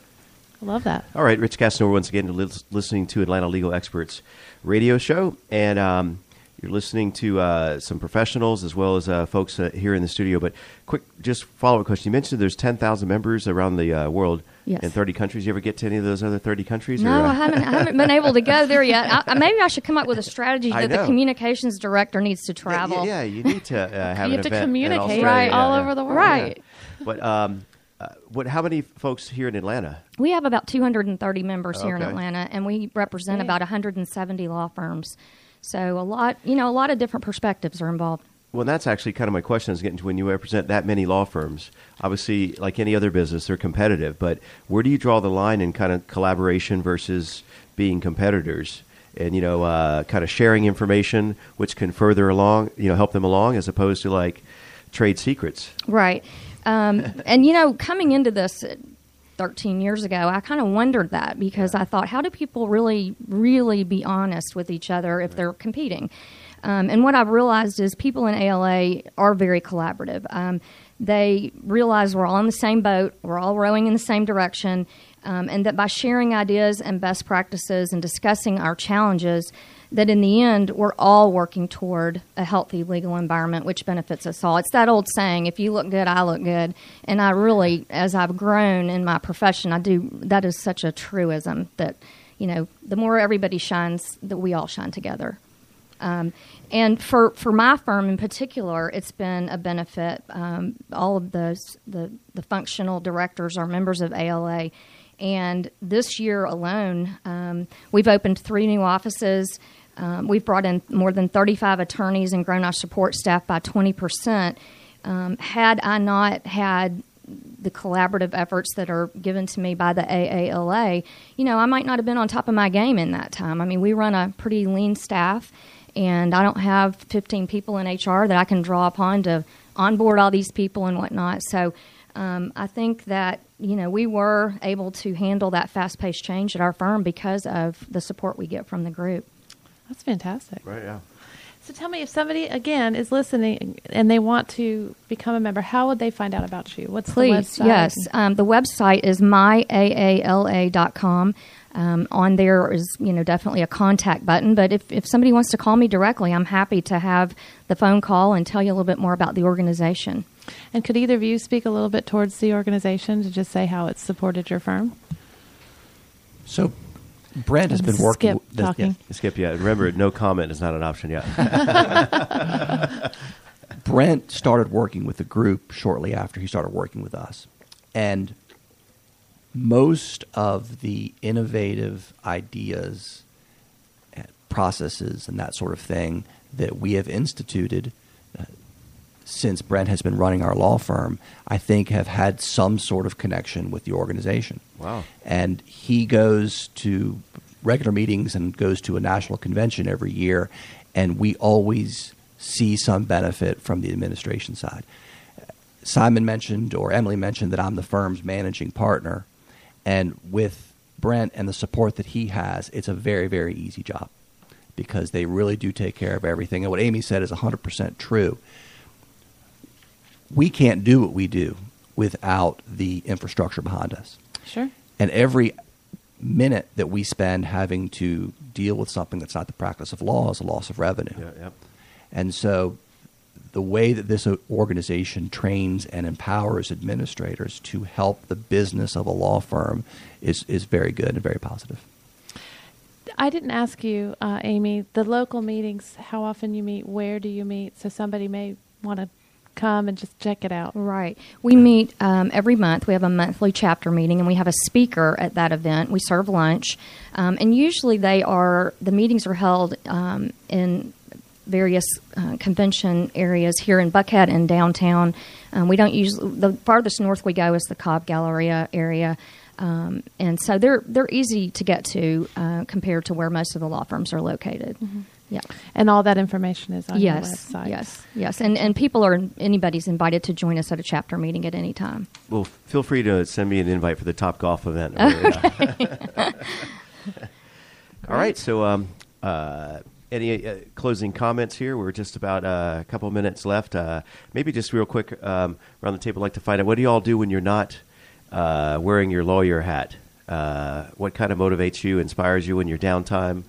I love that. All right, Rich Casanova once again listening to Atlanta Legal Experts radio show, and um, you're listening to uh, some professionals as well as uh, folks uh, here in the studio. But quick, just follow up question: You mentioned there's 10,000 members around the uh, world. Yes. In 30 countries, you ever get to any of those other 30 countries? No, or, I haven't. I haven't been able to go there yet. I, maybe I should come up with a strategy I that the communications director needs to travel. Yeah, yeah, you need to uh, have you an have to event in communicate Australia. Right. all Yeah, over the world. Right. But um, uh, what? How many folks here in Atlanta? We have about 230 members here in Atlanta, and we represent Great. about 170 law firms. So a lot, you know, a lot of different perspectives are involved. Well, that's actually kind of my question is getting to when you represent that many law firms. Obviously, like any other business, they're competitive. But where do you draw the line in kind of collaboration versus being competitors? And you know, uh, kind of sharing information, which can further along, you know, help them along, as opposed to like trade secrets. Right. Um, and, you know, coming into this 13 years ago, I kind of wondered that because I thought, how do people really, really be honest with each other if they're competing? Um, and what I've realized is people in ALA are very collaborative. Um, they realize we're all in the same boat, we're all rowing in the same direction, um, and that by sharing ideas and best practices and discussing our challenges, that in the end we're all working toward a healthy legal environment which benefits us all. It's that old saying, if you look good, I look good. And I really as I've grown in my profession, I do that is such a truism that, you know, the more everybody shines, that we all shine together. Um, and for, for my firm in particular, it's been a benefit. Um, all of those the the functional directors are members of ALA, and this year alone, um, we've opened three new offices. Um, we've brought in more than 35 attorneys and grown our support staff by 20 percent. Um, had I not had the collaborative efforts that are given to me by the AALA, you know, I might not have been on top of my game in that time. I mean, we run a pretty lean staff, and I don't have 15 people in HR that I can draw upon to onboard all these people and whatnot. So um, I think that, you know, we were able to handle that fast paced change at our firm because of the support we get from the group. That's fantastic. Right. Yeah. So tell me, if somebody again is listening and they want to become a member, how would they find out about you? What's Please, the website? yes. Um, the website is myaala.com. Um, on there is, you know, definitely a contact button. But if, if somebody wants to call me directly, I'm happy to have the phone call and tell you a little bit more about the organization. And could either of you speak a little bit towards the organization to just say how it's supported your firm? So, Brent has been Skip working. w- this- talking. Skip. Yeah. Remember, no comment is not an option yet. Brent started working with the group shortly after he started working with us. And most of the innovative ideas, and processes, and that sort of thing that we have instituted uh, since Brent has been running our law firm, I think have had some sort of connection with the organization. Wow. And he goes to regular meetings and goes to a national convention every year, and we always see some benefit from the administration side. Simon mentioned, or Emily mentioned, that I'm the firm's managing partner. And with Brent and the support that he has, it's a very, very easy job because they really do take care of everything. And what Amy said is 100% true. We can't do what we do without the infrastructure behind us. Sure. And every minute that we spend having to deal with something that's not the practice of law is a loss of revenue. Yeah, yeah. And so the way that this organization trains and empowers administrators to help the business of a law firm is, is very good and very positive. I didn't ask you, uh, Amy, the local meetings, how often you meet, where do you meet? So somebody may want to come and just check it out. Right. We meet um, every month. We have a monthly chapter meeting, and we have a speaker at that event. We serve lunch, um, and usually they are the meetings are held um, in various uh, convention areas here in Buckhead and downtown. Um, we don't usually the farthest north we go is the Cobb Galleria area. Um, and so they're they're easy to get to uh, compared to where most of the law firms are located. Yeah. And all that information is on yes. your website. Yes. Yes. And and people are anybody's invited to join us at a chapter meeting at any time. Well, feel free to send me an invite for the Top Golf event. okay. All right. So, um, uh, any uh, closing comments here? We're just about uh, a couple minutes left. Uh, maybe just real quick um, around the table, I'd like to find out what do you all do when you're not uh, wearing your lawyer hat? Uh, what kind of motivates you, inspires you in your downtime?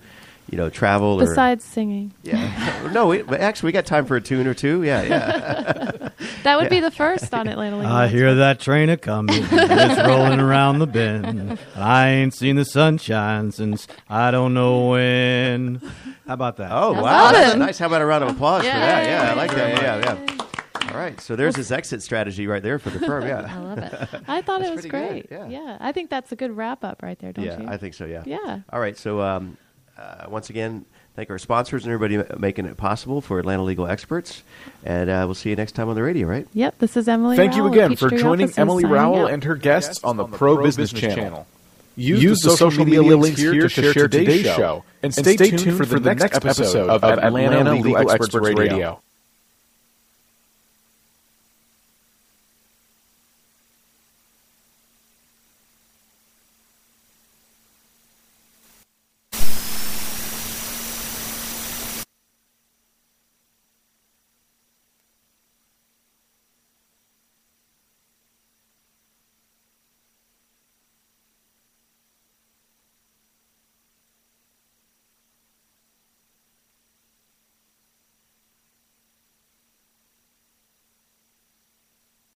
You know, travel or Besides singing. yeah. no, we, actually, we got time for a tune or two. Yeah, yeah. That would be the first on Atlanta Legal I hear that train a coming, it's rolling around the bend. I ain't seen the sunshine since I don't know when. How about that? Oh That's wow, that's nice. How about a round of applause for that? Yeah, I like that. Yeah, yeah. All right, so there's his exit strategy right there for the firm. Yeah. I love it. I thought it was pretty good, great. yeah. I think that's a good wrap up right there, don't yeah, you? I think so. Yeah. Yeah. All right, so um, uh, once again, thank our sponsors and everybody making it possible for Atlanta Legal Experts, and uh, we'll see you next time on the radio. Right? Yep, this is Emily. Thank you Rowell of again for joining Emily Rowell out. and her guests on the Pro Business Channel. Use the social media links here to share today's show, and stay tuned for the next episode of Atlanta Legal Experts Radio.